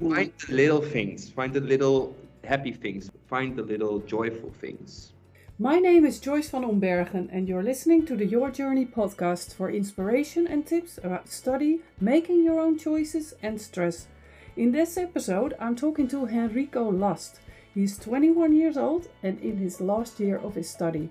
find the little things, find the little happy things, find the little joyful things. My name is Joyce van Ombergen, and you're listening to the Your Journey podcast for inspiration and tips about study, making your own choices, and stress. In this episode, I'm talking to Henrico Last. He's 21 years old and in his last year of his study.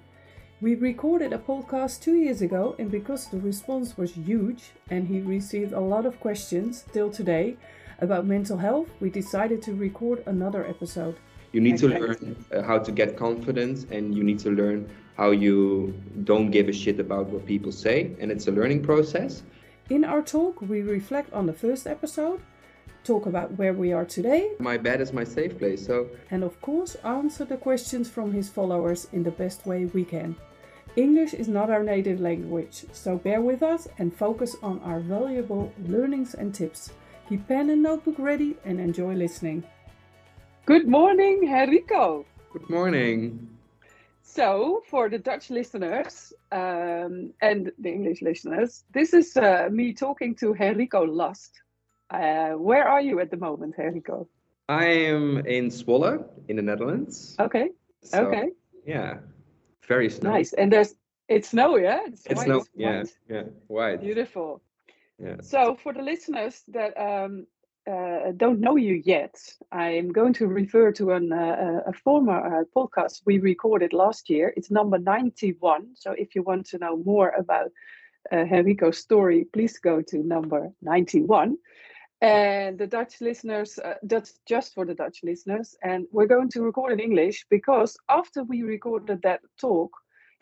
We recorded a podcast two years ago, and because the response was huge and he received a lot of questions till today about mental health, we decided to record another episode. You need to learn uh, how to get confidence and you need to learn how you don't give a shit about what people say. And it's a learning process. In our talk, we reflect on the first episode, talk about where we are today, My bed is my safe place. So and of course, answer the questions from his followers in the best way we can. English is not our native language, so bear with us and focus on our valuable learnings and tips. Keep pen and notebook ready and enjoy listening. Good morning, Henrico. good morning. So, for the Dutch listeners um, and the English listeners, this is uh, me talking to Henrico Last. Uh, where are you at the moment, Henrico? I am in Zwolle in the Netherlands. Okay, So, okay, Yeah. Very snowy. nice. And there's it's snow, yeah. It's white, no yeah, yeah, white. Beautiful. So, for the listeners that um, uh, don't know you yet, I'm going to refer to an, uh, a former uh, podcast we recorded last year. It's number 91. So, if you want to know more about uh, Henrico's story, please go to number 91. And the Dutch listeners, uh, that's just for the Dutch listeners. And we're going to record in English because after we recorded that talk,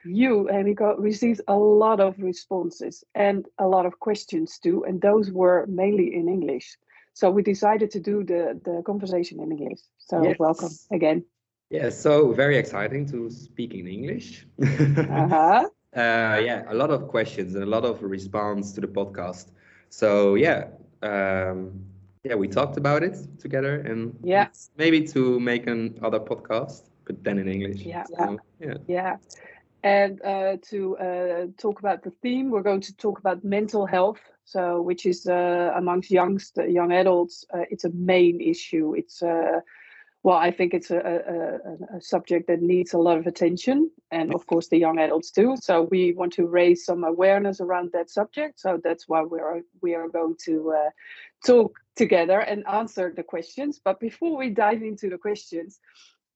you, Henrico, received a lot of responses and a lot of questions too, and those were mainly in English. So we decided to do the, the conversation in English. So Yes. welcome again. Yeah, so very exciting to speak in English. Uh-huh. Uh, yeah, a lot of questions and a lot of response to the podcast. So yeah, um, yeah, we talked about it together, and Yeah. maybe to make another podcast, but then in English. Yeah. So, yeah. Yeah. And uh, to uh, talk about the theme, we're going to talk about mental health. So, which is uh, amongst youngs, young adults, uh, it's a main issue. It's uh, well, I think it's a, a, a- a subject that needs a lot of attention, and of course the young adults too. So we want to raise some awareness around that subject. So that's why we are we are going to uh, talk together and answer the questions. But before we dive into the questions,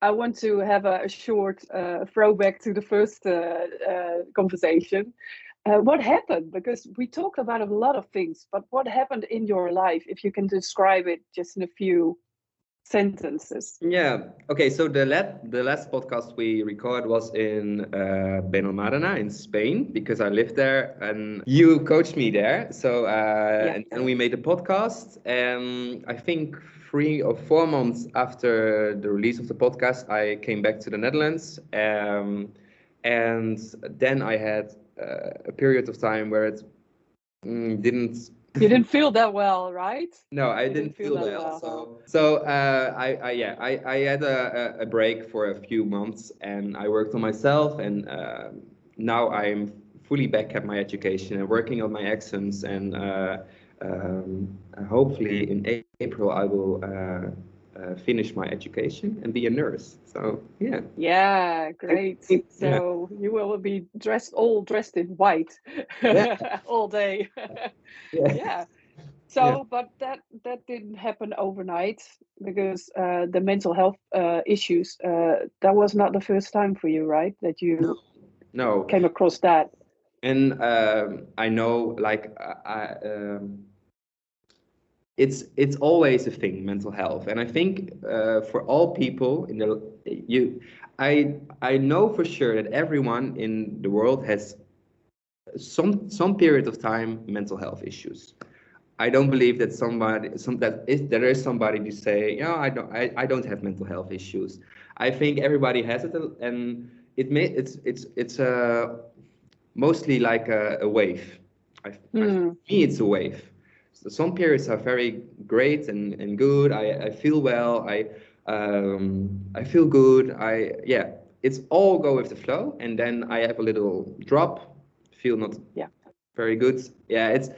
I want to have a, short uh, throwback to the first uh, uh, conversation. Uh, what happened? Because we talked about a lot of things, but what happened in your life? If you can describe it just in a few sentences. Yeah. Okay. So the last the last podcast we recorded was in uh, Benalmádena in Spain because I lived there and you coached me there. So uh, and, and we made a podcast. And I think three or four months after the release of the podcast, I came back to the Netherlands. Um, and then I had uh, a period of time where it mm, didn't You didn't feel that well, right? no, I didn't didn't feel feel that well. well. So, so uh, I, I, yeah, I, I had a, a break for a few months, and I worked on myself, and uh, now I'm fully back at my education and working on my exams, and uh, um, hopefully in April I will uh, finish my education and be a nurse. So yeah, Yeah, great. Yeah. So you will be dressed all dressed in white Yeah. all day. yeah, yeah. So, but that that didn't happen overnight because uh, the mental health uh, issues. Uh, that was not the first time for you, right? That you no, came across that. and um, I know like I, I, um, it's it's always a thing mental health and I think uh, for all people in the you I I know for sure that everyone in the world has some some period of time mental health issues. I don't believe that somebody some that is there is somebody to say yeah I don't I, I don't have mental health issues. I think everybody has it and it may it's it's it's uh, mostly like a, a wave. I, I, Hmm. for me, it's a wave. So some periods are very great and, and good. I, I feel well. I um, I feel good. I yeah. It's all go with the flow, and then I have a little drop. Feel not Yeah. very good. Yeah. It's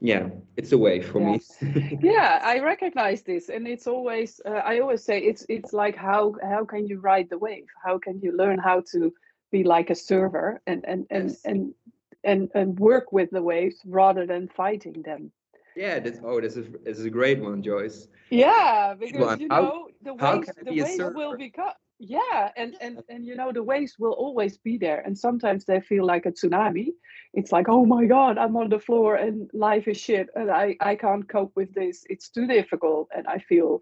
yeah it's a wave for Yeah. me yeah i recognize this and it's always uh, i always say it's it's like how how can you ride the wave how can you learn how to be like a server and and and Yes. and and, and work with the waves rather than fighting them yeah this oh this is this is a great one joyce. Yeah because one. you know the how can the a will become yeah and and and you know the waves will always be there and sometimes they feel like a tsunami. It's like oh my god i'm on the floor and life is shit and i i can't cope with this. It's too difficult and i feel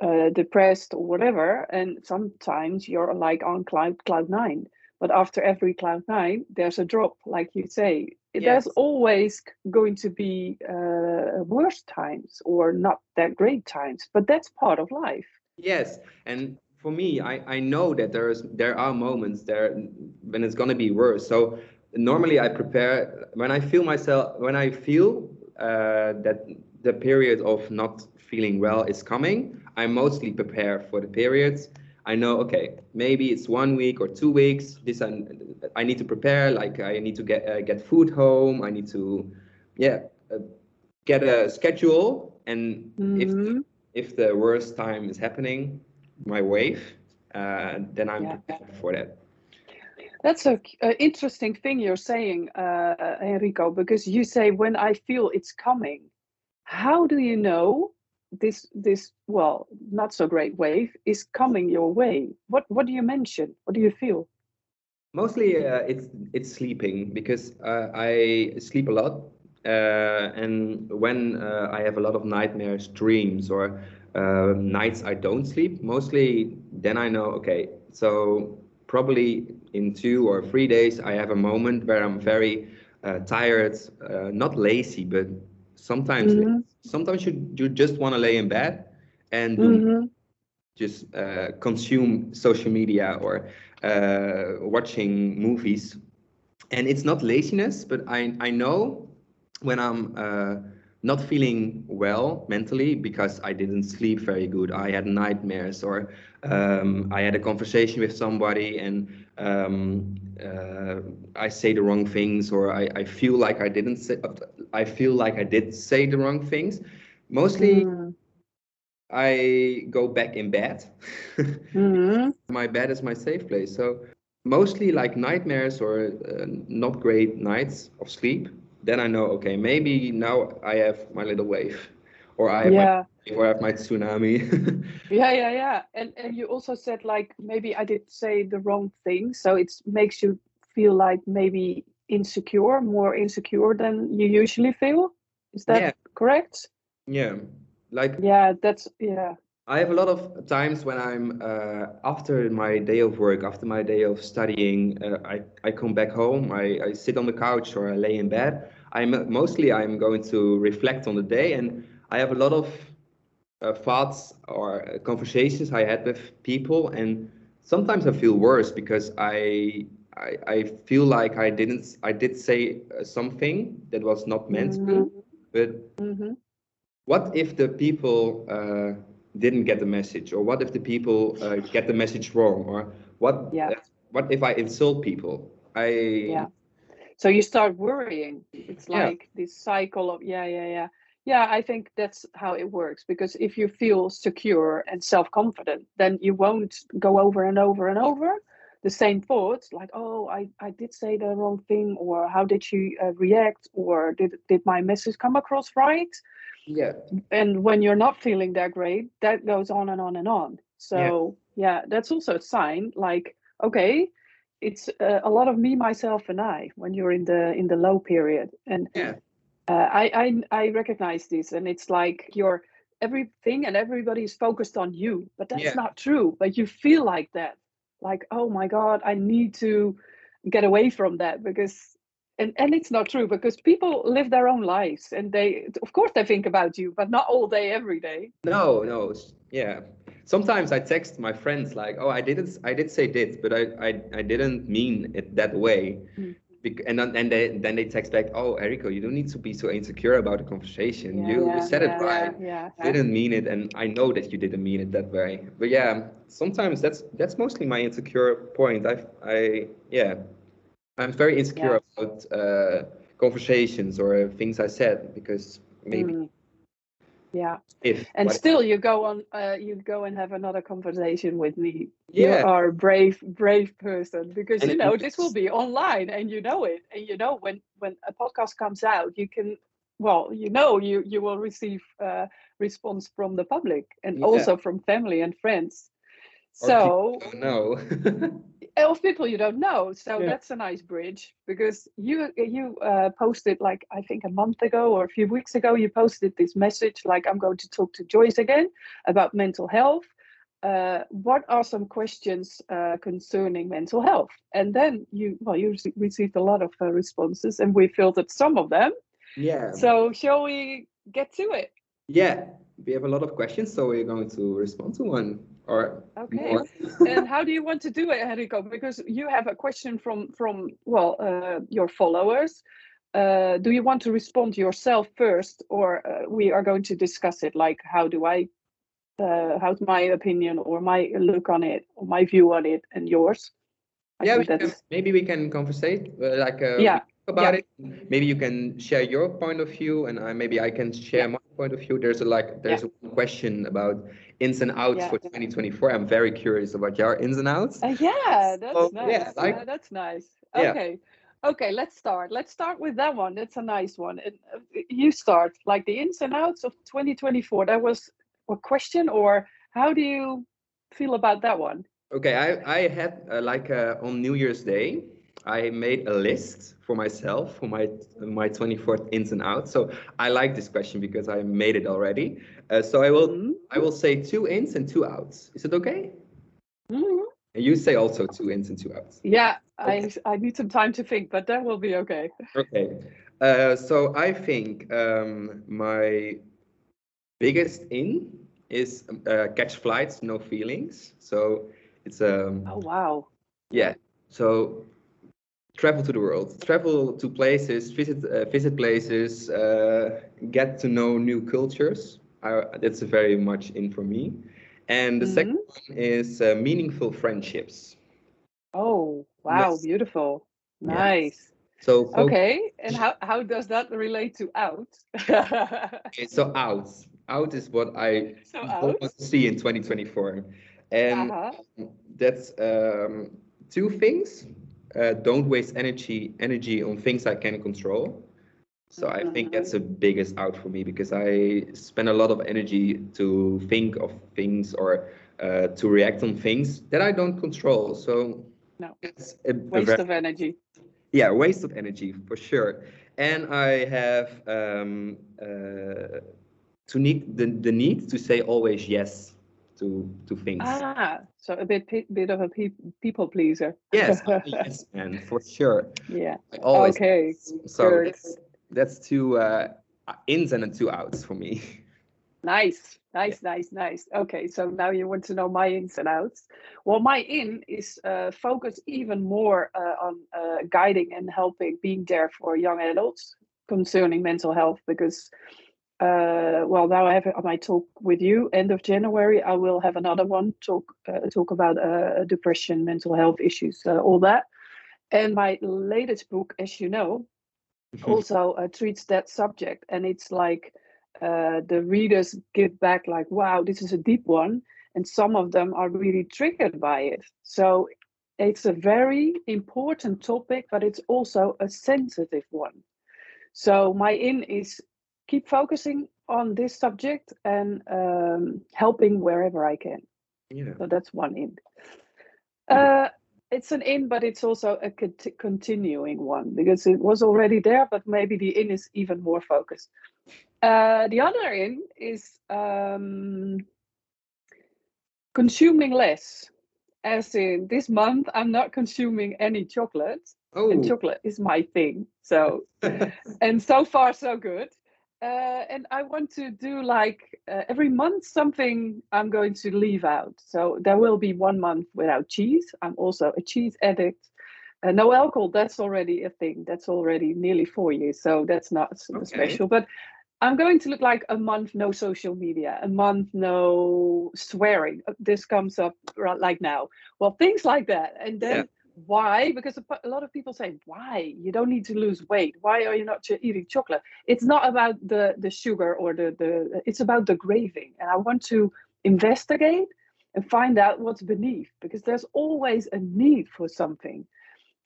uh, depressed or whatever and sometimes you're like on cloud cloud nine but after every cloud nine there's a drop like you say there's always going to be uh, worse times or not that great times but that's part of life Yes, and for me, I, I know that there's there are moments there when it's gonna be worse. So normally I prepare when I feel myself when I feel uh, that the period of not feeling well is coming. I mostly prepare for the periods. I know okay maybe it's one week or two weeks. This I, I need to prepare. Like I need to get uh, get food home. I need to yeah uh, get a schedule and if Mhm. if the worst time is happening, my wave, uh, then I'm Yeah. prepared for that. That's a, a interesting thing you're saying, uh, Henrico, because you say when I feel it's coming. How do you know this this well not so great wave is coming your way? What what do you mention? What do you feel? Mostly, uh, it's it's sleeping because uh, I sleep a lot, uh, and when uh, I have a lot of nightmares, dreams, or uh, nights I don't sleep, mostly then I know okay. So probably in two or three days, I have a moment where I'm very uh, tired, uh, not lazy, but sometimes Mhm. sometimes you you just want to lay in bed and Mhm. just uh, consume social media or uh, watching movies. And it's not laziness, but I, I know when I'm uh, not feeling well mentally because I didn't sleep very good, I had nightmares, or um, I had a conversation with somebody and um, uh, I say the wrong things, or I, I feel like I didn't say, I feel like I did say the wrong things. Mostly, Mm. I go back in bed. Mhm. my bed is my safe place. So mostly like nightmares or uh, not great nights of sleep. Then I know, okay, maybe now I have my little wave, or I have Yeah. my or I have my tsunami. Yeah, yeah, yeah. And and you also said like maybe I did say the wrong thing, so it makes you feel like maybe insecure, more insecure than you usually feel. Is that Yeah. correct? yeah, like Yeah, that's yeah. I have a lot of times when I'm uh, after my day of work, after my day of studying, uh, I, I come back home, I, I sit on the couch or I lay in bed. I'm mostly I'm going to reflect on the day, and I have a lot of uh, thoughts or uh, conversations I had with people, and sometimes I feel worse because I I, I feel like I didn't I did say uh, something that was not meant to be, Mhm. but Mhm. what if the people uh, didn't get the message or what if the people uh, get the message wrong or what Yeah. what if i insult people i Yeah. So you start worrying. It's Yeah. like this cycle of yeah, yeah, yeah. Yeah, I think that's how it works because if you feel secure and self-confident, then you won't go over and over and over. The same thoughts like, oh, I, I did say the wrong thing, or how did she uh, react, or did did my message come across right? yeah. And when you're not feeling that great that goes on and on and on. So yeah, that's also a sign like okay it's uh, a lot of me myself and i when you're in the in the low period. And yeah uh, I, I i recognize this and it's like you're everything and everybody is focused on you but that's Yeah. not true but you feel like that like oh my god i need to get away from that because and, and it's not true because people live their own lives and they of course they think about you but not all day every day no no yeah sometimes i text my friends like oh i didn't i did say this but i i, I didn't mean it that way Mm. And then and they then they text back oh Erico you don't need to be so insecure about the conversation. Yeah, you, yeah, you said yeah, it right. yeah, yeah. didn't mean it and i know that you didn't mean it that way. But yeah sometimes that's that's mostly my insecure point. I i yeah i'm very insecure about uh conversations or things I said because maybe Mm. Yeah, if and still you go on, uh, you go and have another conversation with me. Yeah. You are a brave, brave person because And you know this will be online, and you know it, and you know when when a podcast comes out, you can, well, you know you you will receive uh, response from the public and Yeah. also from family and friends. So no of people you don't know so Yeah. that's a nice bridge because you you uh, posted like i think a month ago or a few weeks ago you posted this message like i'm going to talk to joyce again about mental health. Uh, what are some questions uh, concerning mental health? And then you well you received a lot of uh, responses and we filtered some of them. Yeah. So shall we get to it? Yeah we have a lot of questions so we're going to respond to one or Okay. more. and how do you want to do it, Henrico? Because you have a question from from well uh, your followers. Uh, do you want to respond yourself first, or uh, we are going to discuss it? Like, how do I, uh, how's my opinion or my look on it, or my view on it, and yours? I yeah we can, maybe we can conversate uh, like uh, Yeah, about yeah. it maybe you can share your point of view and I, maybe i can share Yeah. my point of view there's a like there's a question about ins and outs Yeah, for yeah. 2024 i'm very curious about your ins and outs Uh, yeah, that's So, nice. yeah, like- Uh, that's nice. Yeah. Okay. Okay, let's start. Let's start with that one. That's a nice one. And, uh, you start like the ins and outs of 2024. That was a question, or how do you feel about that one? Okay, I, I had uh, like uh, on New Year's Day, I made a list for myself for my my 24th ins and outs. So I like this question because I made it already. Uh, so I will Mhm. I will say two ins and two outs. Is it okay? Mhm. And you say also two ins and two outs. Yeah, Okay. I I need some time to think, but that will be okay. Okay. Uh, so I think um, my biggest in is uh, catch flights, no feelings. So it's um Oh wow. Yeah. So travel to the world, travel to places, visit uh, visit places, uh, get to know new cultures. I, that's very much in for me. And the second one is uh, meaningful friendships. Oh wow, Yes. beautiful. Yes. Nice. So focus- Okay, and how how does that relate to out? okay, so out, out is what I so want to see in 2024, and Uh-huh. that's um, two things. Uh, don't waste energy energy on things I can control. So I think that's the biggest out for me because I spend a lot of energy to think of things or uh, to react on things that I don't control. So No. it's a, a Waste very- of energy. yeah, waste of energy for sure. And I have um, uh, to need the, the need to say always yes to to things. Ah, so a bit bit of a pe- people pleaser. Yes, yes, man, for sure. Yeah. I always Okay. so good. that's, that's two uh, ins and two outs for me. Nice, nice, nice, nice. Okay, so now you want to know my ins and outs. Well, my in is uh, focus even more uh, on uh, guiding and helping, being there for young adults concerning mental health. Because, uh, well, now I have my talk with you. End of January. I will have another one talk uh, talk about uh, depression, mental health issues, uh, all that. And my latest book, as you know, also uh, treats that subject. And it's like uh, the readers give back like wow this is a deep one. And some of them are really triggered by it. So it's a very important topic but it's also a sensitive one. So my in is keep focusing on this subject and um, helping wherever i can yeah. so that's one in. Uh, it's an in, but it's also a conti- continuing one because it was already there, but maybe the in is even more focused. Uh, the other in is um, consuming less. As in this month, I'm not consuming any chocolate, Oh, and chocolate is my thing. So and so far so good uh, and i want to do like uh, every month something i'm going to leave out. So there will be one month without cheese. I'm also a cheese addict. Uh, no alcohol that's already a thing. That's already nearly four years so that's not Okay. special. But i'm going to look like a month no social media a month no swearing. Uh, this comes up right like now. Well things like that. And then Yeah. Why? Because a lot of people say why? You don't need to lose weight. Why are you not eating chocolate? It's not about the the sugar or the the it's about the craving and i want to investigate and find out what's beneath because there's always a need for something.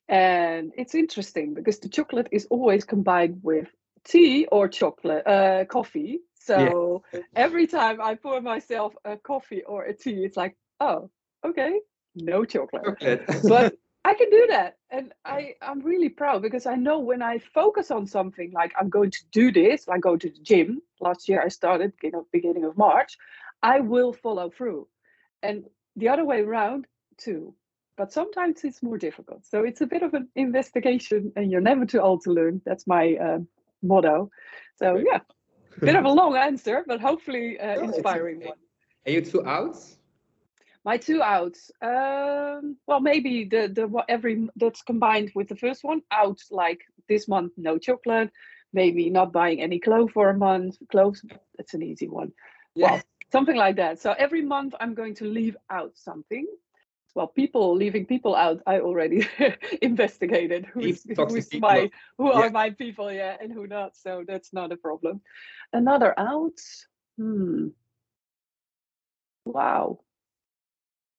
And it's interesting because the chocolate is always combined with tea or chocolate uh, coffee. So yeah. every time i pour myself a coffee or a tea it's like oh okay no chocolate, chocolate. but I can do that. And I, I'm really proud because I know when I focus on something like I'm going to do this, like go to the gym. Last year I started you know, beginning of March, I will follow through. And the other way around too. But sometimes it's more difficult. So it's a bit of an investigation and you're never too old to learn. That's my uh, motto. So yeah, bit of a long answer, but hopefully uh, inspiring one. Are you two outs? My two outs. Um, well, maybe the the every that's combined with the first one. Out like this month, no chocolate. Maybe not buying any clothes for a month. Clothes. That's an easy one. Yeah. Well, something like that. So every month I'm going to leave out something. Well, people leaving people out. I already investigated who's, who's my who yeah. are my people, yeah, and who not. So that's not a problem. Another out. Hmm. Wow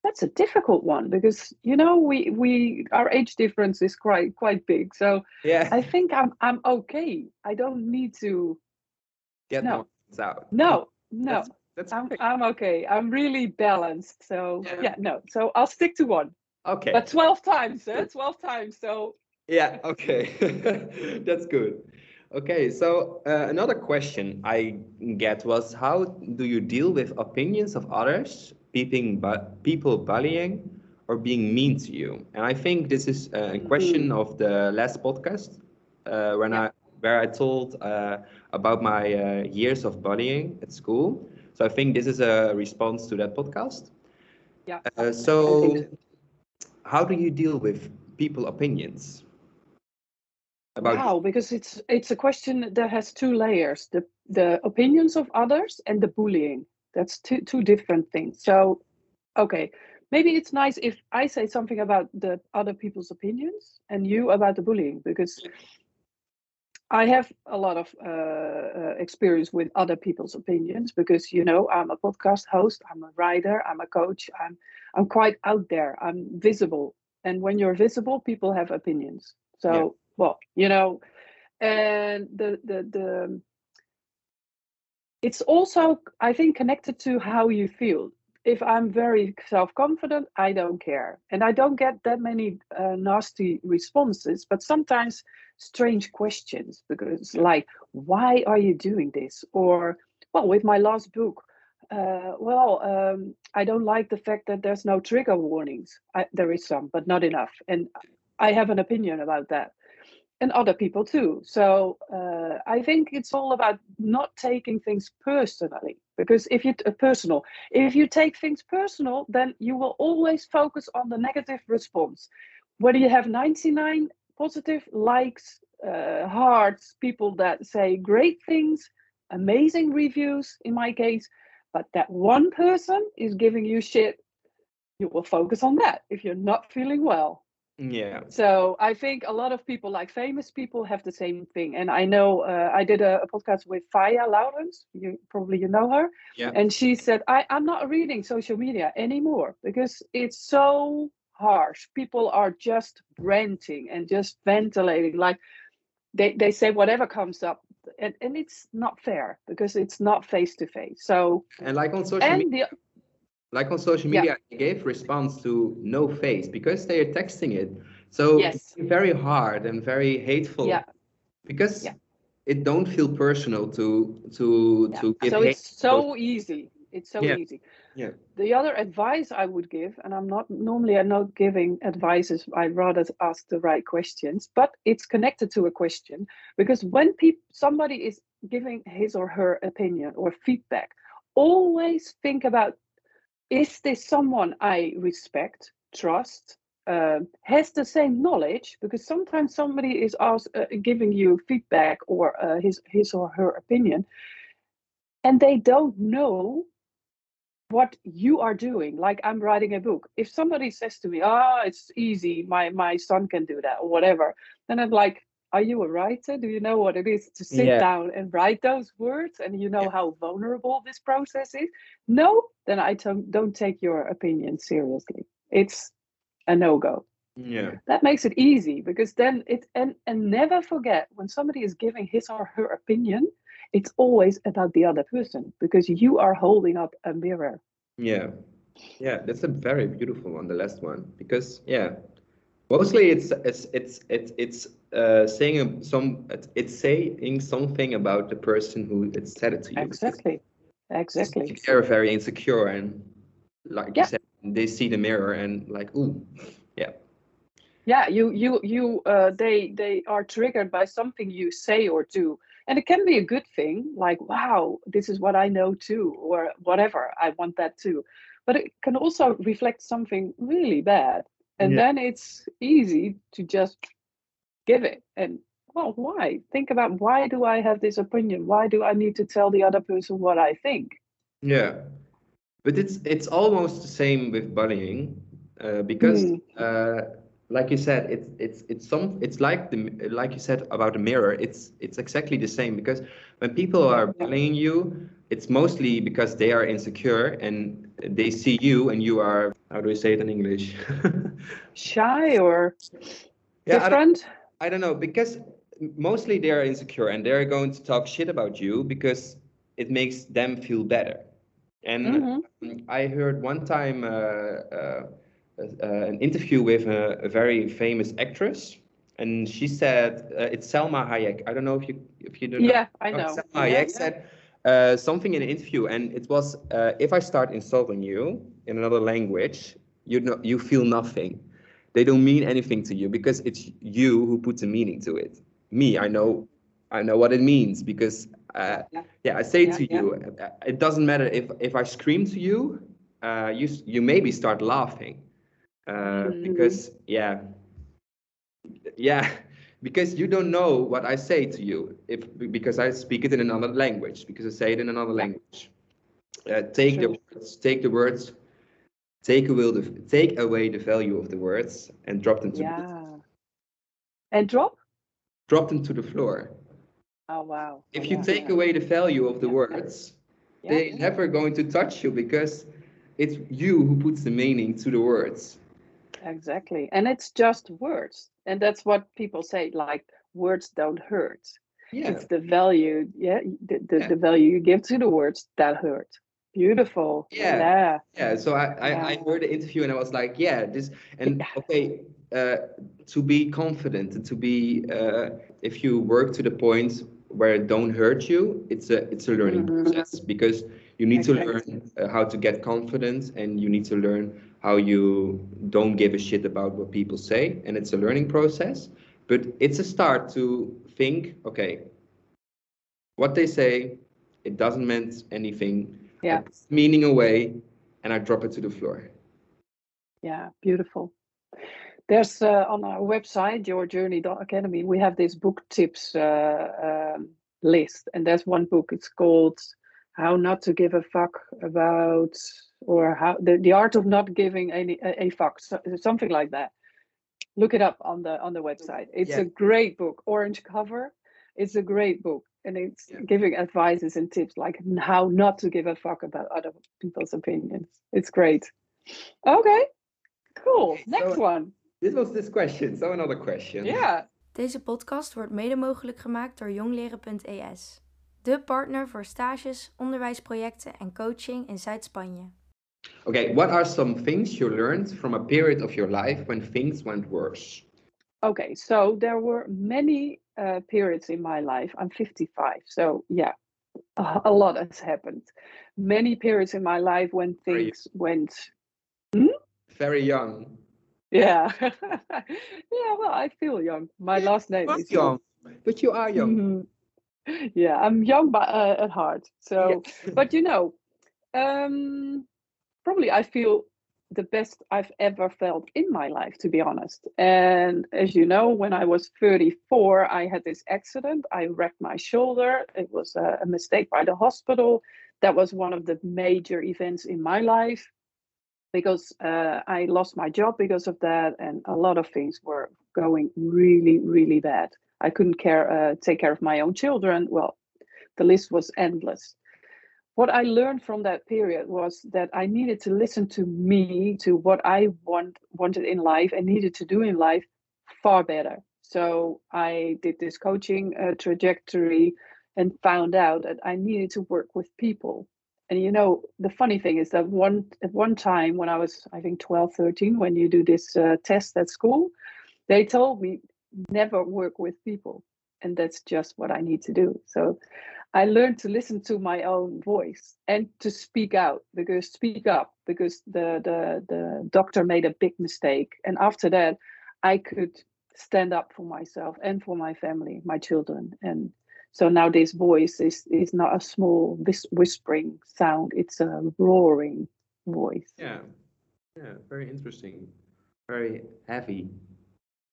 that's a difficult one because you know we we our age difference is quite quite big. So yeah. I think i'm i'm okay. I don't need to get no. out. No no. that's, that's I'm, I'm okay. I'm really balanced. So yeah. yeah. no. So i'll stick to one. Okay. But 12 times eh? 12 times so yeah okay. That's good. Okay so uh, another question i get was how do you deal with opinions of others but people bullying or being mean to you? And I think this is a question of the last podcast uh, when yeah. I where I told uh, about my uh, years of bullying at school. So I think this is a response to that podcast. Yeah. Uh, so, how do you deal with people opinions? About wow, because it's it's a question that has two layers: the the opinions of others and the bullying. That's two two different things. So, okay, maybe it's nice if I say something about the other people's opinions and you about the bullying because I have a lot of uh, uh, experience with other people's opinions because you know I'm a podcast host, I'm a writer, I'm a coach, I'm I'm quite out there, I'm visible, and when you're visible, people have opinions. So yeah. well, you know, and the the the it's also i think connected to how you feel. If i'm very self-confident i don't care. And i don't get that many uh, nasty responses but sometimes strange questions because like why are you doing this? Or well with my last book uh, well um, i don't like the fact that there's no trigger warnings. I, there is some but not enough. And i have an opinion about that and other people too. So uh, I think it's all about not taking things personally because if you uh, personal, if you take things personal, then you will always focus on the negative response. Whether you have 99 positive likes, uh, hearts, people that say great things, amazing reviews in my case, but that one person is giving you shit, you will focus on that if you're not feeling well. Yeah. So I think a lot of people, like famous people, have the same thing. And I know uh, I did a, a, podcast with Faya Lawrence. You probably you know her. Yeah. And she said, I, I'm not reading social media anymore because it's so harsh. People are just ranting and just ventilating. Like they, they say whatever comes up. And, and it's not fair because it's not face to face. So and like on social media. The, like on social media, yeah. gave response to no face because they are texting it. So yes. it's very hard and very hateful. Yeah. Because yeah. it don't feel personal to to yeah. to give. So it's so easy. It's so easy. Yeah. The other advice I would give, and I'm not normally I'm not giving advices. I rather ask the right questions, but it's connected to a question because when people somebody is giving his or her opinion or feedback, always think about is this someone I respect, trust, uh, has the same knowledge? Because sometimes somebody is asked, uh, giving you feedback or uh, his his or her opinion, and they don't know what you are doing. Like i'm writing a book. If somebody says to me oh it's easy. My my son can do that or whatever then i'm like are you a writer do you know what it is to sit Yeah. down and write those words and you know how vulnerable this process is no then i don't don't take your opinion seriously it's a no-go Yeah. that makes it easy because then it and and never forget when somebody is giving his or her opinion it's always about the other person because you are holding up a mirror Yeah. Yeah, that's a very beautiful one, the last one. Because yeah, mostly it's it's it's it's it's uh saying some it's, saying something about the person who it said it to you. exactly exactly They're very insecure and like Yeah. you said, they see the mirror and like, ooh, yeah. yeah you you you uh they they are triggered by something you say or do and it can be a good thing like wow this is what i know too or whatever i want that too but it can also reflect something really bad and Yeah. then it's easy to just give it and well why think about why do i have this opinion why do i need to tell the other person what i think Yeah, but it's it's almost the same with bullying, uh, because Mm. uh, like you said, it's it's it's some it's like the like you said about the mirror. It's it's exactly the same because when people are bullying you, it's mostly because they are insecure and they see you and you are how do we say it in English? shy or Yeah, I don't- different I don't know because mostly they are insecure and they're going to talk shit about you because it makes them feel better. And Mhm. um, I heard one time uh, uh, uh, an interview with a, a very famous actress, and she said uh, it's Salma Hayek. I don't know if you if you know. yeah i Oh, know Salma Yeah, Hayek yeah. said uh, something in an interview, and it was uh, if I start insulting you in another language, you know you feel nothing. They don't mean anything to you because it's you who puts a meaning to it. Me, I know, I know what it means because uh, Yeah. yeah, I say Yeah, to yeah. you, uh, it doesn't matter if if I scream to you, uh, you you maybe start laughing uh, Mhm. because yeah, yeah, because you don't know what I say to you if because I speak it in another language because I say it in another language. Uh, take the words, take the words, take away the take away the value of the words and drop them to the, yeah and drop drop them to the floor. oh wow If you Yeah, take yeah. away the value of the words, they're never going to touch you because it's you who puts the meaning to the words. Exactly. And it's just words. And that's what people say like words don't hurt. Yeah. It's the value, yeah, the, the, Yeah. the value you give to the words that hurt. Beautiful. Yeah. Yeah. Yeah, so I, I, I heard the interview and I was like, yeah, this and Yeah. okay, uh, to be confident and to be uh, if you work to the point where it don't hurt you, it's a it's a learning Mhm. process because you need to learn uh, how to get confidence and you need to learn how you don't give a shit about what people say and it's a learning process, but it's a start to think, okay, what they say, it doesn't mean anything. Yeah. meaning away and I drop it to the floor. Yeah. Beautiful. There's uh, on our website, yourjourney.academy, we have this book tips uh, um, list. And there's one book, it's called How Not to Give a Fuck About, or how the, the art of not giving any a, a fuck, so, something like that. Look it up on the on the website. It's Yeah. a great book, orange cover. It's a great book, and it's Yeah. giving advices and tips like how not to give a fuck about other people's opinions. It's great. Okay, cool. Next so- one. This was this question. So another question. Yeah. Deze podcast wordt mede mogelijk gemaakt door jongleren.es. De partner voor stages, onderwijsprojecten en coaching in Zuid-Spanje. Okay, what are some things you learned from a period of your life when things went worse? Okay, so there were many uh, periods in my life. I'm 55, so yeah, a, a lot has happened. Many periods in my life when Are you- things went, Very young. yeah, yeah. Well, I feel young. My last name Not is young, but you are young. Mhm. Yeah, I'm young but uh, at heart. So, Yeah. but you know, um, probably I feel the best I've ever felt in my life, to be honest. And as you know, when I was 34, I had this accident. I wrecked my shoulder. It was a, a mistake by the hospital. that was one of the major events in my life because uh, I lost my job because of that, and a lot of things were going really, really bad. I couldn't care uh, take care of my own children. Well, the list was endless. What I learned from that period was that I needed to listen to me, to what I want wanted in life and needed to do in life far better. So I did this coaching uh, trajectory and found out that I needed to work with people. And you know, the funny thing is that one at one time when I was, I think 12, 13, when you do this uh, test at school, they told me never work with people. And that's just what I need to do. So I learned to listen to my own voice and to speak out because speak up because the the the doctor made a big mistake. And after that, I could stand up for myself and for my family, my children. And so now this voice is is not a small whis- whispering sound; it's a roaring voice. Yeah, yeah, very interesting, very heavy.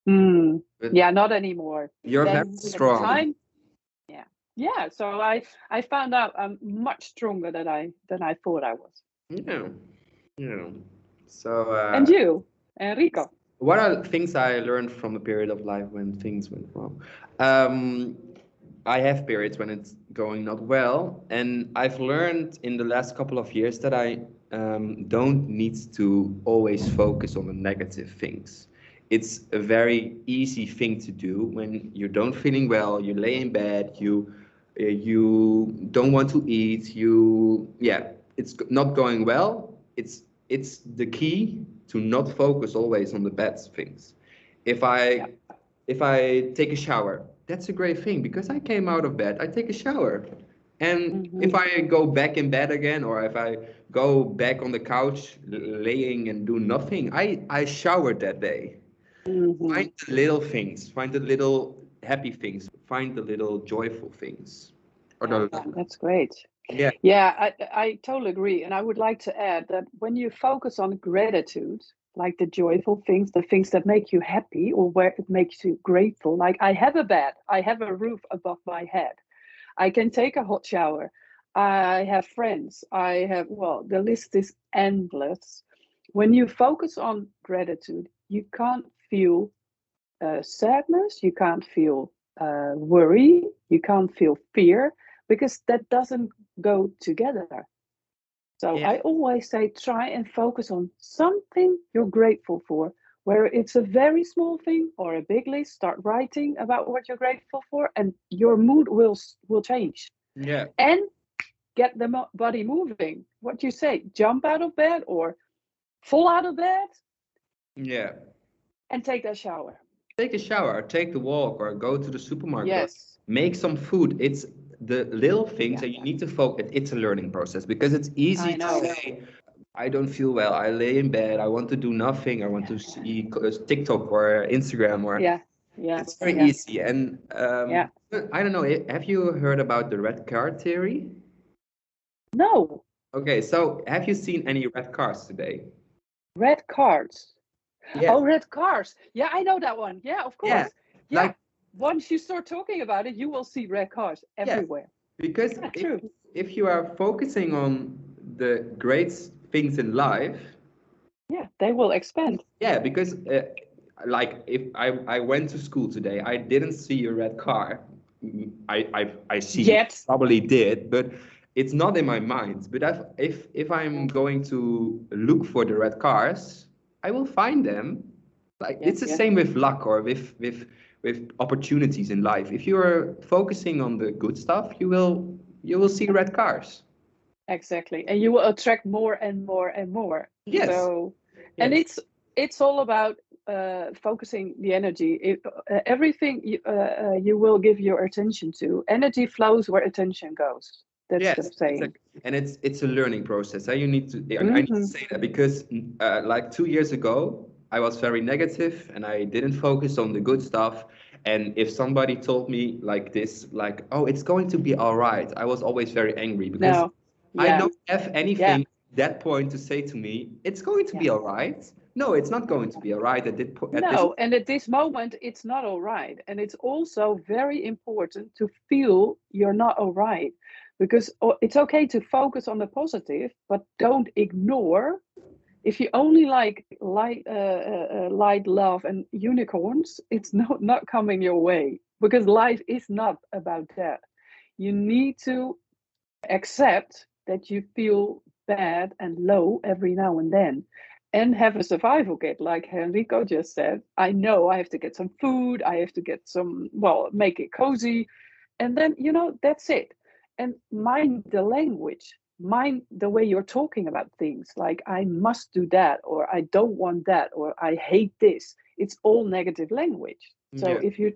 Mm, yeah, not anymore. You're Then very strong. time- yeah, yeah. So I I found out I'm much stronger than I than I thought I was. Yeah, yeah. So. Uh, and you, Henrico? what are things I learned from a period of life when things went wrong? Um, I have periods when it's going not well, and I've learned in the last couple of years that I um, don't need to always focus on the negative things. It's a very easy thing to do when you don't feeling well, you lay in bed, you uh, you don't want to eat, you yeah, it's not going well. It's it's the key to not focus always on the bad things. If I if I take a shower, that's a great thing because I came out of bed, I take a shower. And if I go back in bed again or if I go back on the couch laying and do nothing, I I showered that day. Mhm. Find the little things, find the little happy things, find the little joyful things. Or the Yeah, that's great. yeah, Yeah, I, I totally agree. And I would like to add that when you focus on gratitude, like the joyful things, the things that make you happy or where it makes you grateful, like I have a bed, I have a roof above my head, I can take a hot shower, I have friends, I have, well, the list is endless. When you focus on gratitude, you can't feel uh, sadness, you can't feel uh, worry, you can't feel fear because that doesn't go together. So Yeah. I always say try and focus on something you're grateful for, where it's a very small thing or a big list. Start writing about what you're grateful for, and your mood will will change. yeah, And get the mo- body moving. What do you say? Jump out of bed or fall out of bed yeah. And take a shower. Take a shower, take the walk, or go to the supermarket. Yes. Make some food. It's the little things Yeah. that you need to focus. It's a learning process because it's easy to say, I don't feel well. I lay in bed. I want to do nothing. I want to see uh, TikTok or Instagram or. Yeah. Yeah. It's very yeah. easy. And um, Yeah. I don't know. eh, Have you heard about the red car theory? No. Okay, so have you seen any red cars today? Red cards. Yeah. Oh, red cars. Yeah, I know that one. Yeah, of course. Yeah, Yeah. like- Once you start talking about it, you will see red cars everywhere. Because Yeah, if, true. if you are focusing on the great things in life, Yeah, they will expand. yeah, because uh, like if I, I went to school today, I didn't see a red car. Mm, I I, I see Yet. probably did, but it's not in my mind. But if if I'm going to look for the red cars, I will find them. Like Yeah, it's the yeah. same with luck or with with with opportunities in life. If you are focusing on the good stuff, you will you will see red cars. Exactly. And you will attract more and more and more. Yes. So and Yes. it's it's all about uh, focusing the energy. It, uh, everything you, uh, uh, you will give your attention to. Energy flows where attention goes. That's yes, the saying. exactly. and it's it's a learning process. You need to I, I need to Mhm. say that because uh, like two years ago, I was very negative and I didn't focus on the good stuff. And if somebody told me like this, like, oh, it's going to be all right, I was always very angry because No. I don't have anything at that point to say to me, it's going to be all right. No, it's not going to be all right at, this po- at this no, and at this moment, it's not all right. And it's also very important to feel you're not all right because it's okay to focus on the positive but don't ignore. If you only like light uh, uh, uh, light love and unicorns it's not not coming your way because life is not about that. You need to accept that you feel bad and low every now and then and have a survival kit like Henrico just said. I know i have to get some food i have to get some well make it cozy and then you know that's it and mind the language mind the way you're talking about things like i must do that or i don't want that or i hate this it's all negative language so Yeah. if you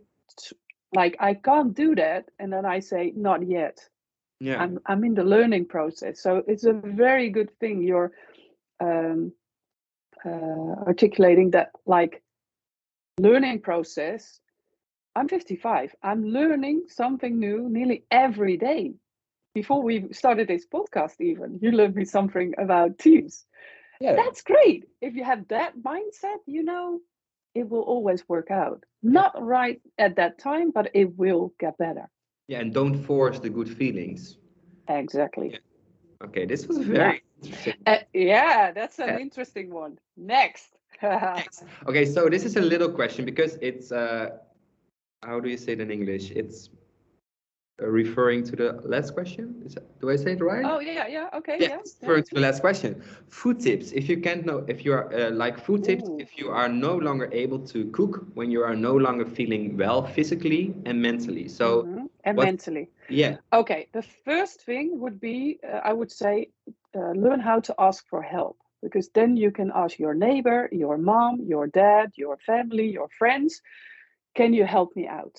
like i can't do that and then i say not yet Yeah. I'm I'm in the learning process. So it's a very good thing you're um, uh, articulating that like learning process. I'm 55. I'm learning something new nearly every day. Before we started this podcast, even you learned me something about teams. yeah. That's great. If you have that mindset, you know, it will always work out. Not right at that time, but it will get better. Yeah. And don't force the good feelings. Exactly. Yeah. Okay. This was very interesting. Uh, yeah, that's an Yeah. interesting one. Next. Thanks. Okay, so this is a little question because it's uh, how do you say it in English? It's referring to the last question. Is that, do I say it right? oh yeah, yeah. Okay. yeah, Yeah. referring to the last question. Food tips. If you can't know, if you are uh, like food tips, Ooh. if you are no longer able to cook when you are no longer feeling well physically and mentally. So Mhm. And what- mentally. yeah, Okay. The first thing would be, uh, I would say, uh, learn how to ask for help because then you can ask your neighbor, your mom, your dad, your family, your friends, can you help me out?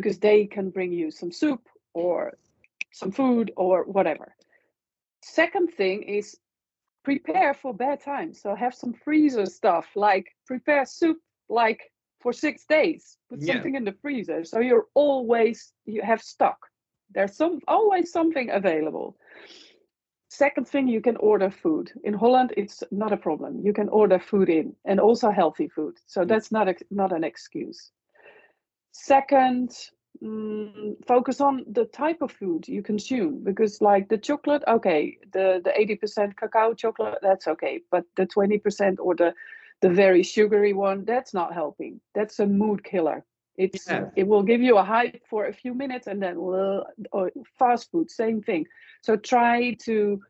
Because they can bring you some soup or some food or whatever. Second thing is prepare for bad times. So have some freezer stuff like prepare soup like for six days. Put Yeah. something in the freezer so you're always you have stock. There's some always something available. Second thing, you can order food. In Holland, it's not a problem. You can order food in and also healthy food. So mm. that's not a, not an excuse. Second, mm, focus on the type of food you consume because like the chocolate okay the the 80% cacao chocolate that's okay but the 20% or the the very sugary one that's not helping. That's a mood killer. It's Yeah. it will give you a hype for a few minutes and then or fast food same thing. So try to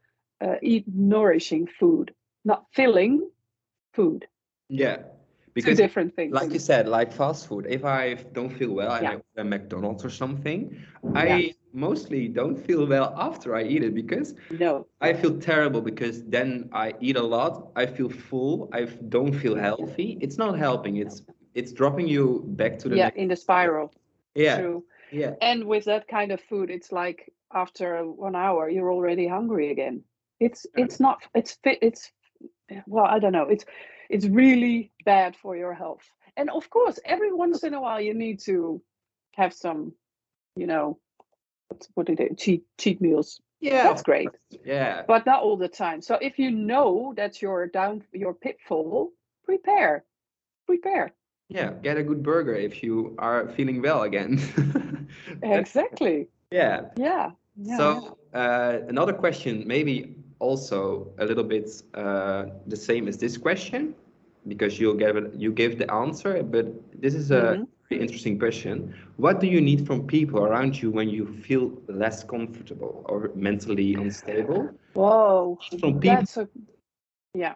uh, eat nourishing food not filling food. Yeah, two because different things like you said, like fast food. If I don't feel well and Yeah. I order a McDonald's or something, Yeah. I mostly don't feel well after I eat it because no I feel terrible because then I eat a lot. I feel full. I don't feel healthy. It's not helping. It's it's dropping you back to the yeah next. in the spiral Yeah, true yeah, and with that kind of food it's like after one hour you're already hungry again it's Yeah. it's not it's fit it's well i don't know it's it's really bad for your health and of course every once in a while you need to have some you know what's what it is cheat cheat meals yeah. that's great. Yeah, but not all the time so if you know that you're down your pitfall prepare prepare yeah. Get a good burger if you are feeling well again. exactly yeah. yeah, yeah So uh, another question, maybe also a little bit uh, the same as this question, because you gave you gave the answer, but this is a Mhm. very interesting question. What do you need from people around you when you feel less comfortable or mentally unstable? Whoa, From people, that's a yeah,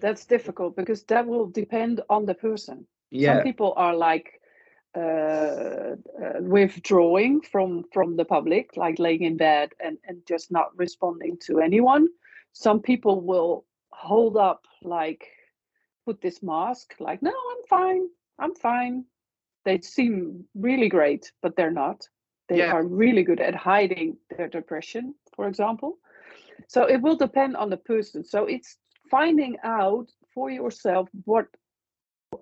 that's difficult because that will depend on the person. yeah, Some people are like uh, uh, withdrawing from from the public, like laying in bed and and just not responding to anyone. Some people will hold up, like put this mask, like no, I'm fine, I'm fine. They seem really great, but they're not. They Yeah. are really good at hiding their depression, for example. So it will depend on the person. So it's finding out for yourself what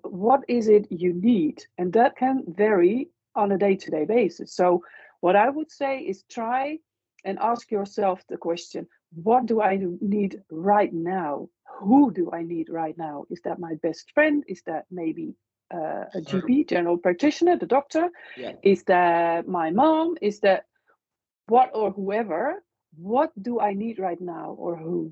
what is it you need and that can vary on a day-to-day basis so what i would say is try and ask yourself the question what do i need right now? Who do i need right now? Is that my best friend? Is that maybe uh, a gp general practitioner the doctor? Yeah, is that my mom? Is that what or whoever? What do i need right now or who?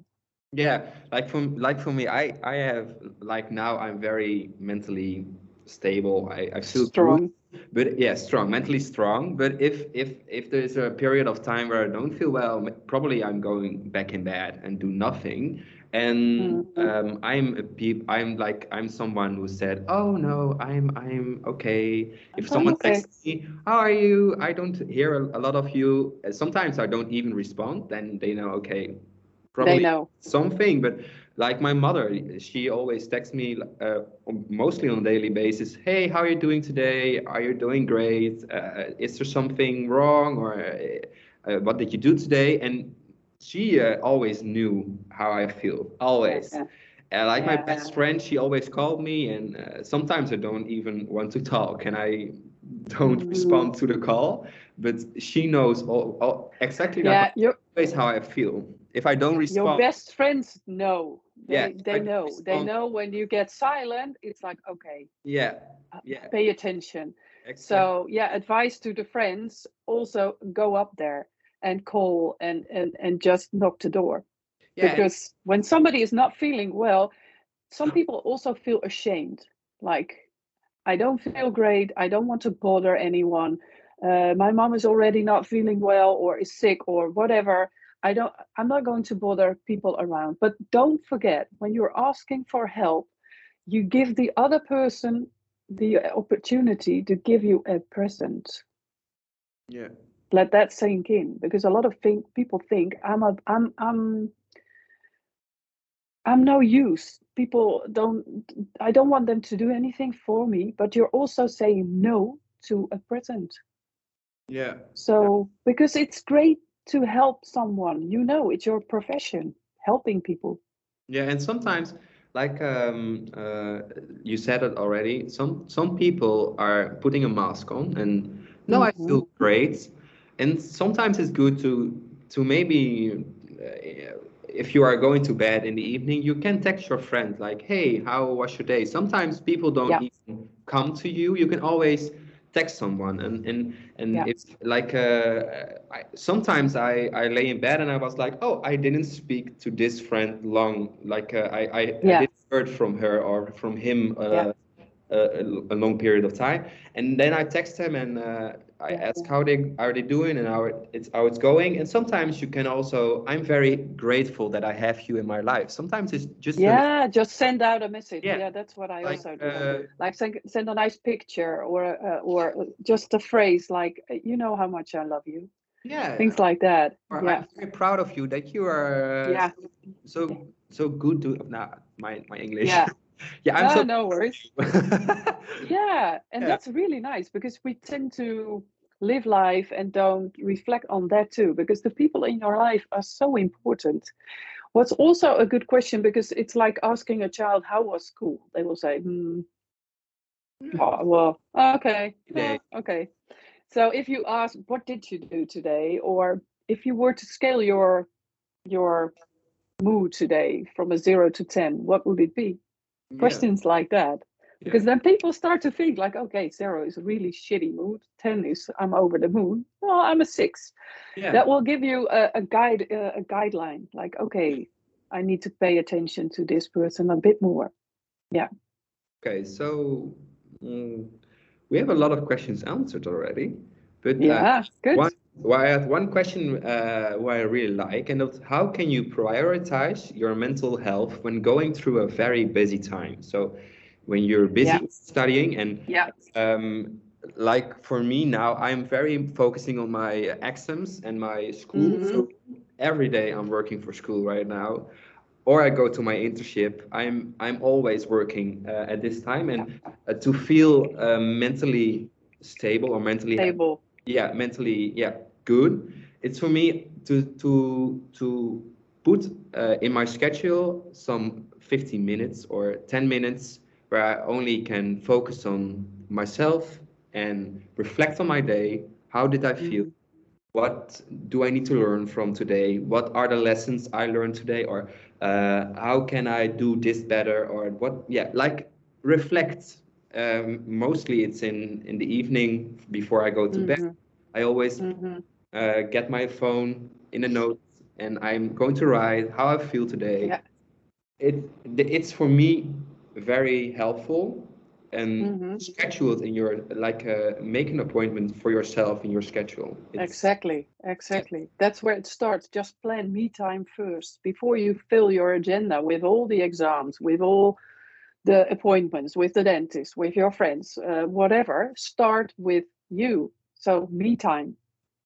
Yeah like for like for me i i have like now i'm very mentally stable. I, I feel strong. good but yeah strong mentally strong. But if if if there's a period of time where i don't feel well probably i'm going back in bed and do nothing. And Mhm. um, i'm a peop i'm like i'm someone who said oh no i'm i'm okay. If someone okay. texts me how are you? I don't hear a, a lot of you. Sometimes i don't even respond then they know okay probably they know. something but like my mother she always texts me uh, mostly on a daily basis hey how are you doing today? Are you doing great? Uh, is there something wrong or uh, uh, what did you do today? And she uh, always knew how i feel always. Yeah. uh, like my best friend she always called me and uh, sometimes i don't even want to talk and i don't Mhm. respond to the call but she knows all, all, exactly yeah your always how i feel. If i don't respond your best friends know. They, Yeah, they know. They know when you get silent it's like okay. Yeah uh, Yeah. pay attention. Exactly. so yeah advice to the friends also go up there and call and and and just knock the door. Yeah because when somebody is not feeling well some people also feel ashamed. Like i don't feel great. I don't want to bother anyone uh, my mom is already not feeling well or is sick or whatever. I don't i'm not going to bother people around. But don't forget when you're asking for help you give the other person the opportunity to give you a present. Yeah. Let that sink in because a lot of think, people think i'm a i'm i'm i'm no use. People don't i don't want them to do anything for me but you're also saying no to a present yeah. So because it's great to help someone you know it's your profession helping people. Yeah and sometimes like um uh you said it already some some people are putting a mask on and no i Mhm. feel great. And sometimes it's good to to maybe uh, if you are going to bed in the evening you can text your friend like hey how was your day? Sometimes people don't Yeah. even come to you. You can always text someone and and and Yeah. it's like uh, I, sometimes I I lay in bed and I was like oh I didn't speak to this friend long like uh, I I, I didn't heard from her or from him uh, Yeah. a, a long period of time and then I text him and uh, I ask how they are they doing and how it's how it's going and sometimes you can also I'm very grateful that I have you in my life sometimes it's just yeah just send out a message Yeah. yeah, that's what i like also do uh, like send, send a nice picture or uh, or just a phrase like you know how much i love you yeah things like that or yeah I'm very proud of you that you are uh, Yeah. so so, good to nah, my my English. Yeah. yeah, I'm no, so no worries yeah and Yeah. that's really nice because we tend to live life and don't reflect on that too because the people in your life are so important. What's also a good question because it's like asking a child how was school? They will say hmm, oh, well okay yeah, okay. So if you ask what did you do today? or if you were to scale your your mood today from a 0 to 10 what would it be? Yeah. questions like that. Because then people start to think like okay zero is a really shitty mood. 10 is i'm over the moon. Well i'm a six. Yeah. that will give you a, a guide uh, a guideline like okay i need to pay attention to this person a bit more. Yeah. Okay, so mm, we have a lot of questions answered already, but uh, yeah good. one well, I had one question uh, what I really like, and that's how can you prioritize your mental health when going through a very busy time? So when you're busy Yeah. studying and yeah um, like for me now, I'm very focusing on my exams and my school. So every day I'm working for school right now, or I go to my internship. I'm I'm always working uh, at this time, and uh, to feel uh, mentally stable or mentally stable yeah mentally yeah good it's for me to to to put uh, in my schedule some 15 minutes or 10 minutes where i only can focus on myself and reflect on my day how did i feel Mhm. what do i need to learn from today what are the lessons i learned today or uh, how can i do this better or what yeah like reflect um, mostly it's in in the evening before i go to bed Mhm. I always Mhm. uh, get my phone in a note, and I'm going to write how I feel today. Yeah. It it's for me very helpful and Mhm. schedule it in your like uh, make an appointment for yourself in your schedule. It's- Exactly, exactly. That's where it starts. Just plan me time first before you fill your agenda with all the exams, with all the appointments, with the dentist, with your friends, uh, whatever. Start with you. So me time.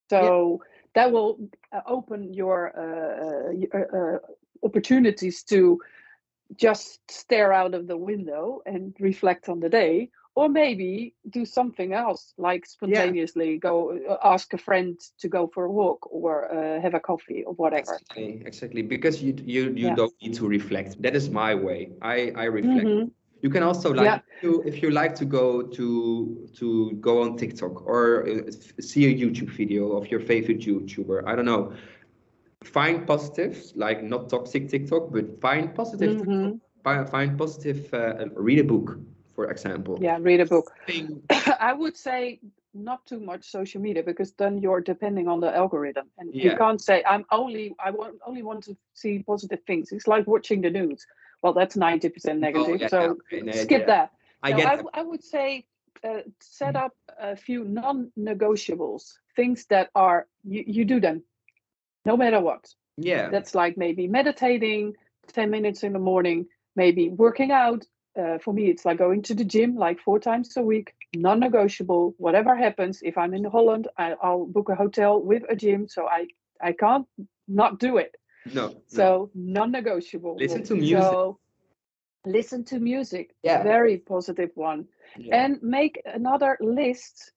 So that will open your uh, uh, uh, uh, opportunities to just stare out of the window and reflect on the day or maybe do something else like spontaneously go uh, ask a friend to go for a walk or uh, have a coffee or whatever Exactly, exactly. Because you you you Yeah. don't need to reflect. That is my way. I I reflect. Mhm. You can also like Yeah. if you, if you like to go to to go on TikTok or uh, see a YouTube video of your favorite YouTuber. I don't know. Find positives, like not toxic TikTok, but find positive. TikTok. Mhm. Find, positive. Uh, read a book, for example. yeah read a book Thing- i would say not too much social media because then you're depending on the algorithm and you can't say i'm only i want only want to see positive things it's like watching the news well that's 90% negative Oh, yeah, so yeah, skip yeah. that I No, get. I, that. I would say uh, set up a few non-negotiables, things that are you, you do them, no matter what. yeah. That's like maybe meditating, ten minutes in the morning, maybe working out. Uh, for me, it's like going to the gym like four times a week, non-negotiable. Whatever happens, if I'm in Holland, I, I'll book a hotel with a gym, so I I can't not do it. no. no. So non-negotiable. Listen to music. So, listen to music. Yeah. Very positive one Yeah. and make another list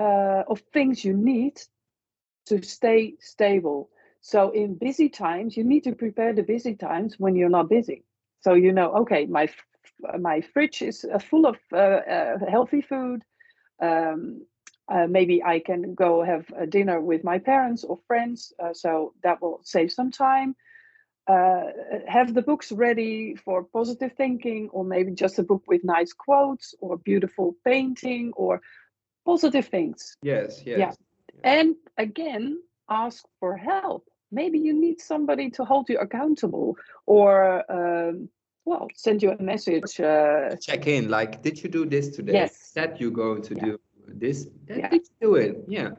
uh, of things you need to stay stable. So in busy times, you need to prepare the busy times when you're not busy. So you know, okay, my my fridge is uh, full of uh, uh, healthy food. Um, uh, maybe I can go have a dinner with my parents or friends. Uh, so that will save some time uh, have the books ready for positive thinking, or maybe just a book with nice quotes or beautiful painting or positive things. Yes. Yes. Yeah. And again, ask for help. Maybe you need somebody to hold you accountable or, um, well, send you a message. Uh, check in like did you do this today Yes. that you going to Yeah. do this That- Yeah. did you do it yeah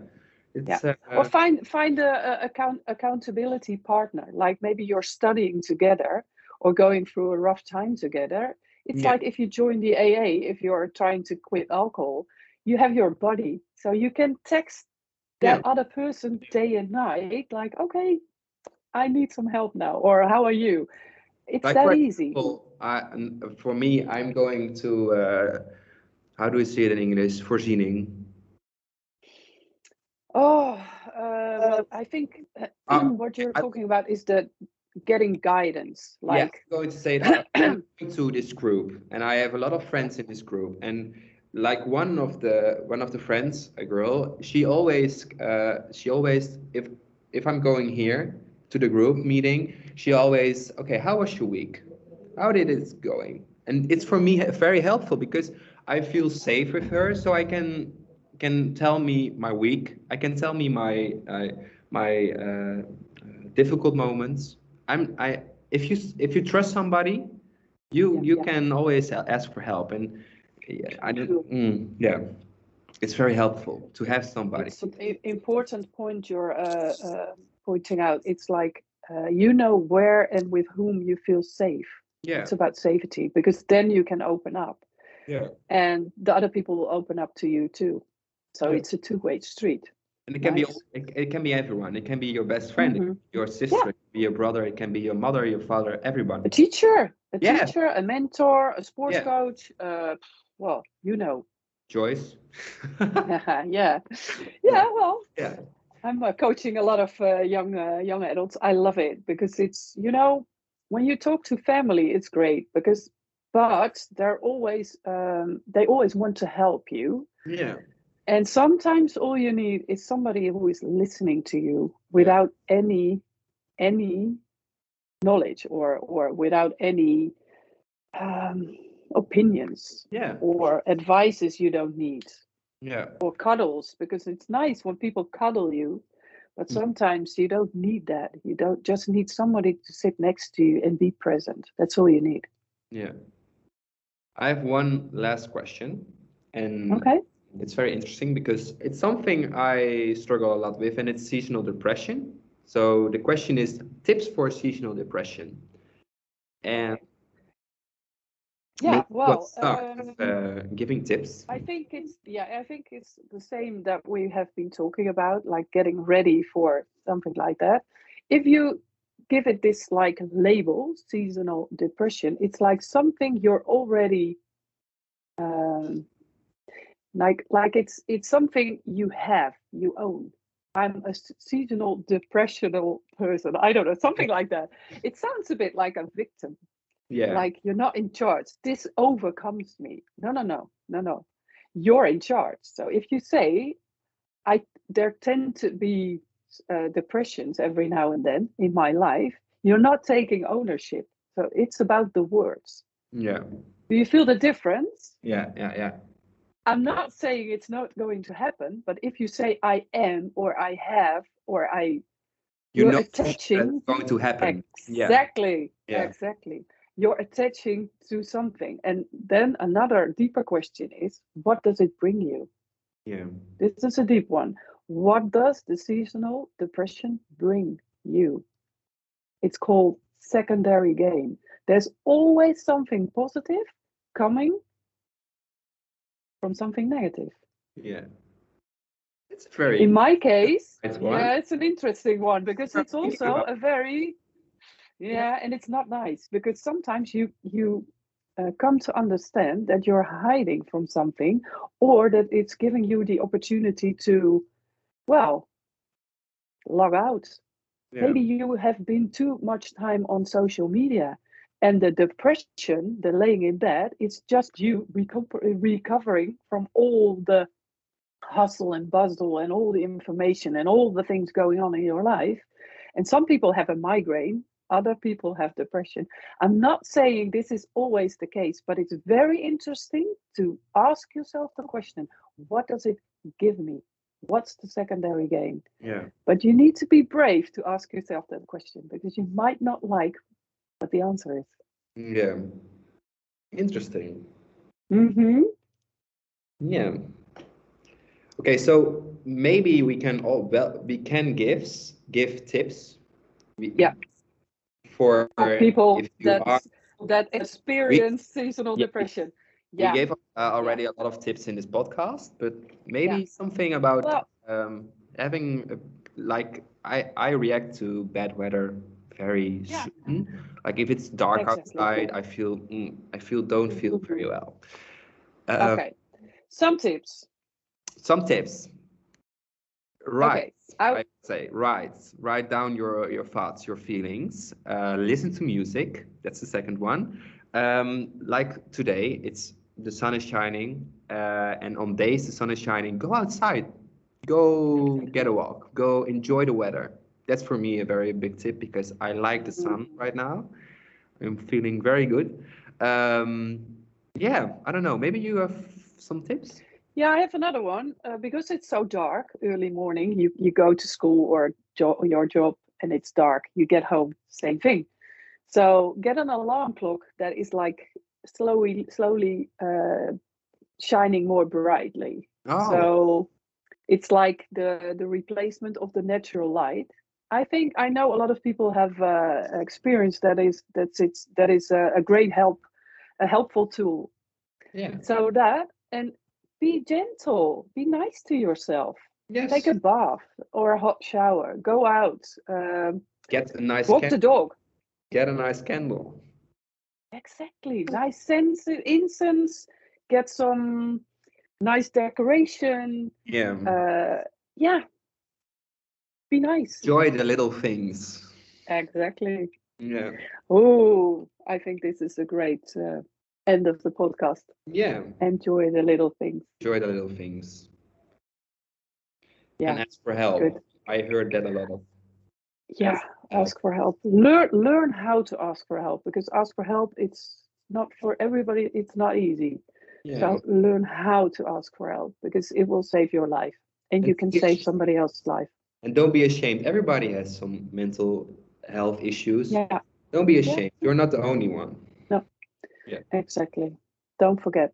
it's uh, or find find a, a account accountability partner like maybe you're studying together or going through a rough time together it's Yeah. like if you join the aa if you're trying to quit alcohol you have your buddy so you can text that other person day and night like okay i need some help now or how are you? It's Like, that easy. well, I, for me i'm going to uh, how do we say it in english? Voorziening oh uh, well, i think uh, Um, what you're I- talking about is the getting guidance yeah, like I'm going to say that I'm going to this group and i have a lot of friends in this group and like one of the one of the friends a girl she always uh, she always if if i'm going here to the group meeting she always okay how was your week? How did it going? And it's for me very helpful because i feel safe with her so i can can tell me my week. I can tell me my uh, my uh, difficult moments. I'm i if you if you trust somebody you Yeah, you yeah. can always ask for help. And yeah, i don't mm, yeah it's very helpful to have somebody It's an important point you're uh, uh, pointing out. It's like uh, you know where and with whom you feel safe. yeah It's about safety because then you can open up, yeah and the other people will open up to you too. So Yeah. it's a two-way street. and it can Nice. be it, it can be everyone it can be your best friend can be your sister it can be your brother it can be your mother your father everyone A teacher, a Yeah. teacher, a mentor, a sports Yeah. coach. Uh, well, you know. joyce yeah, yeah. Well, yeah I'm uh, coaching a lot of uh, young uh, young adults. I love it because it's you know when you talk to family, it's great because but they're always um, they always want to help you, yeah and sometimes all you need is somebody who is listening to you without any any knowledge or or without any um, opinions yeah or advices you don't need yeah or cuddles because it's nice when people cuddle you But Mm. sometimes you don't need that. You don't just need somebody to sit next to you and be present. That's all you need. Yeah. I have one last question, and Okay. it's very interesting because it's something I struggle a lot with, and it's seasonal depression. So the question is tips for seasonal depression. And Yeah. we'll Well, start with, um, uh, giving tips. I think it's yeah, I think it's the same that we have been talking about, like getting ready for something like that. If you give it this like label, seasonal depression, it's like something you're already um like like it's it's something you have, you own. I'm a seasonal depressional person. I don't know, something like that. It sounds a bit like a victim Yeah. like you're not in charge this overcomes me no no no no no you're in charge so if you say i there tend to be uh, depressions every now and then in my life you're not taking ownership so it's about the words Yeah. do you feel the difference Yeah. Yeah. Yeah. i'm not saying it's not going to happen but if you say i am or i have or i You You're not attaching- that's going to happen. Yeah. Exactly. Yeah. Exactly. You're attaching to something. And then another deeper question is what does it bring you? Yeah. This is a deep one. What does the seasonal depression bring you? It's called secondary gain. There's always something positive coming from something negative. Yeah. It's very In my case, It's yeah, it's an interesting one because it's also a very yeah, and it's not nice because sometimes you you uh, come to understand that you're hiding from something or that it's giving you the opportunity to well log out. Yeah. maybe you have been too much time on social media and the depression the laying in bed it's just you recuper- recovering from all the hustle and bustle and all the information and all the things going on in your life. And some people have a migraine other people have depression i'm not saying this is always the case but it's very interesting to ask yourself the question what does it give me what's the secondary gain Yeah. but you need to be brave to ask yourself that question because you might not like what the answer is. Yeah. Interesting. Mm-hmm. Yeah. Okay, so maybe we can all well we can give give tips. We, Yeah. For people that are, that experience seasonal Yeah. depression. we gave uh, already a lot of tips in this podcast, but maybe Yeah. something about Well- um, having a, like I I react to bad weather very Yeah. soon. Like if it's dark Exactly. outside, I feel mm, I feel don't feel very well. Uh, okay. Some tips. Some tips. Right. Okay. I say write Write down your your thoughts, your feelings. Uh, listen to music. That's the second one. Um, like today, it's the sun is shining, uh, and on days the sun is shining, go outside, go get a walk, go enjoy the weather. That's for me a very big tip because I like the sun right now. I'm feeling very good. Um, yeah, I don't know. Maybe you have some tips. Yeah, I have another one uh, because it's so dark early morning. You you go to school or jo- your job and it's dark. You get home, same thing. So get an alarm clock that is like slowly slowly uh, shining more brightly. Oh, So it's like the the replacement of the natural light. I think I know a lot of people have uh, experienced that is that's it's that is a, a great help, a helpful tool. yeah. So that and be gentle, be nice to yourself. Yes. Take a bath or a hot shower. Go out, um, Get a nice walk the dog. get a nice candle. Exactly, nice sense incense. Get some nice decoration. Yeah. Uh, yeah, be nice. Enjoy the little things. Exactly. Yeah. Oh, I think this is a great uh, end of the podcast. Yeah. Enjoy the little things. Enjoy the little things. Yeah, And ask for help. good. I heard that a lot of. yeah. help. Ask for help. Learn learn how to ask for help because ask for help. It's not for everybody. It's not easy. Yeah. So learn how to ask for help because it will save your life and you can save somebody else's life. and don't be ashamed. Everybody has some mental health issues. Yeah, Don't be Yeah. ashamed. You're not the only one. Exactly. Don't forget.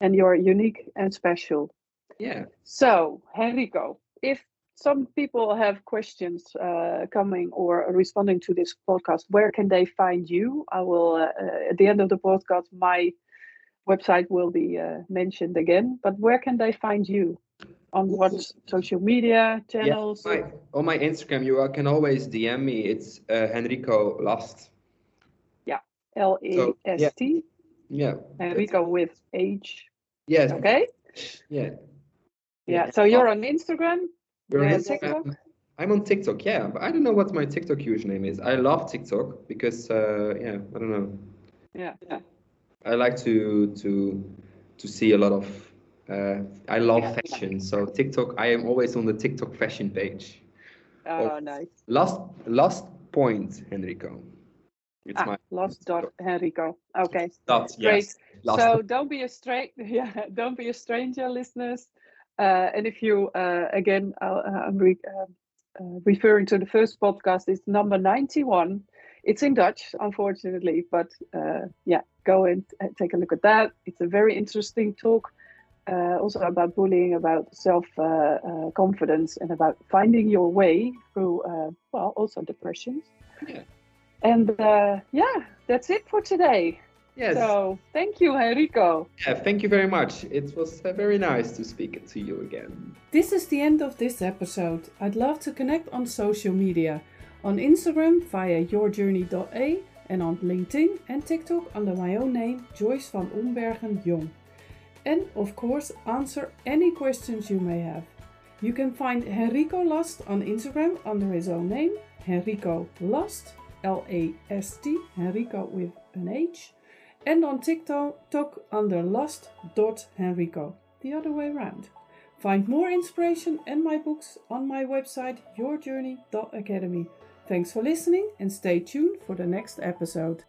And you're unique and special. Yeah. So, Henrico, if some people have questions uh, coming or responding to this podcast, where can they find you? I will, uh, uh, at the end of the podcast, my website will be uh, mentioned again. But where can they find you? On what social media channels? My, on my Instagram, you uh, can always DM me. It's uh, Henrico Last. L E S T. Yeah. And we go with H. Yes. Okay. Yeah. Yeah. So you're on Instagram. You're on Instagram. TikTok? I'm on TikTok, yeah, but I don't know what my TikTok username is. I love TikTok because, uh, yeah, I don't know. Yeah. Yeah. I like to to to see a lot of. Uh, I love Yeah. fashion, so TikTok. I am always on the TikTok fashion page. Oh, nice. Last last point, Henrico. It's Ah, my lost dot Henrico. Okay. dot. Great. Yes. Last So don't be a straight, yeah, don't be a stranger, listeners. Uh, and if you, uh, again, I'll, uh, I'm re- um uh, referring to the first podcast, it's number 91. It's in Dutch, unfortunately, but uh, yeah, go and uh, take a look at that. It's a very interesting talk, uh, also about bullying, about self uh, uh, confidence, and about finding your way through, uh, well, also depression. Yeah. And uh, yeah, that's it for today. Yes. So thank you, Henrico. Yeah, thank you very much. It was uh, very nice to speak to you again. This is the end of this episode. I'd love to connect on social media on Instagram via yourjourney.a and on LinkedIn and TikTok under my own name, Joyce van Ombergen Jong. And of course, answer any questions you may have. You can find Henrico Last on Instagram under his own name, Henrico Last, L A S T, Henrico with an H, and on TikTok under last.henrico, the other way around. Find more inspiration and my books on my website yourjourney.academy. Thanks for listening and stay tuned for the next episode.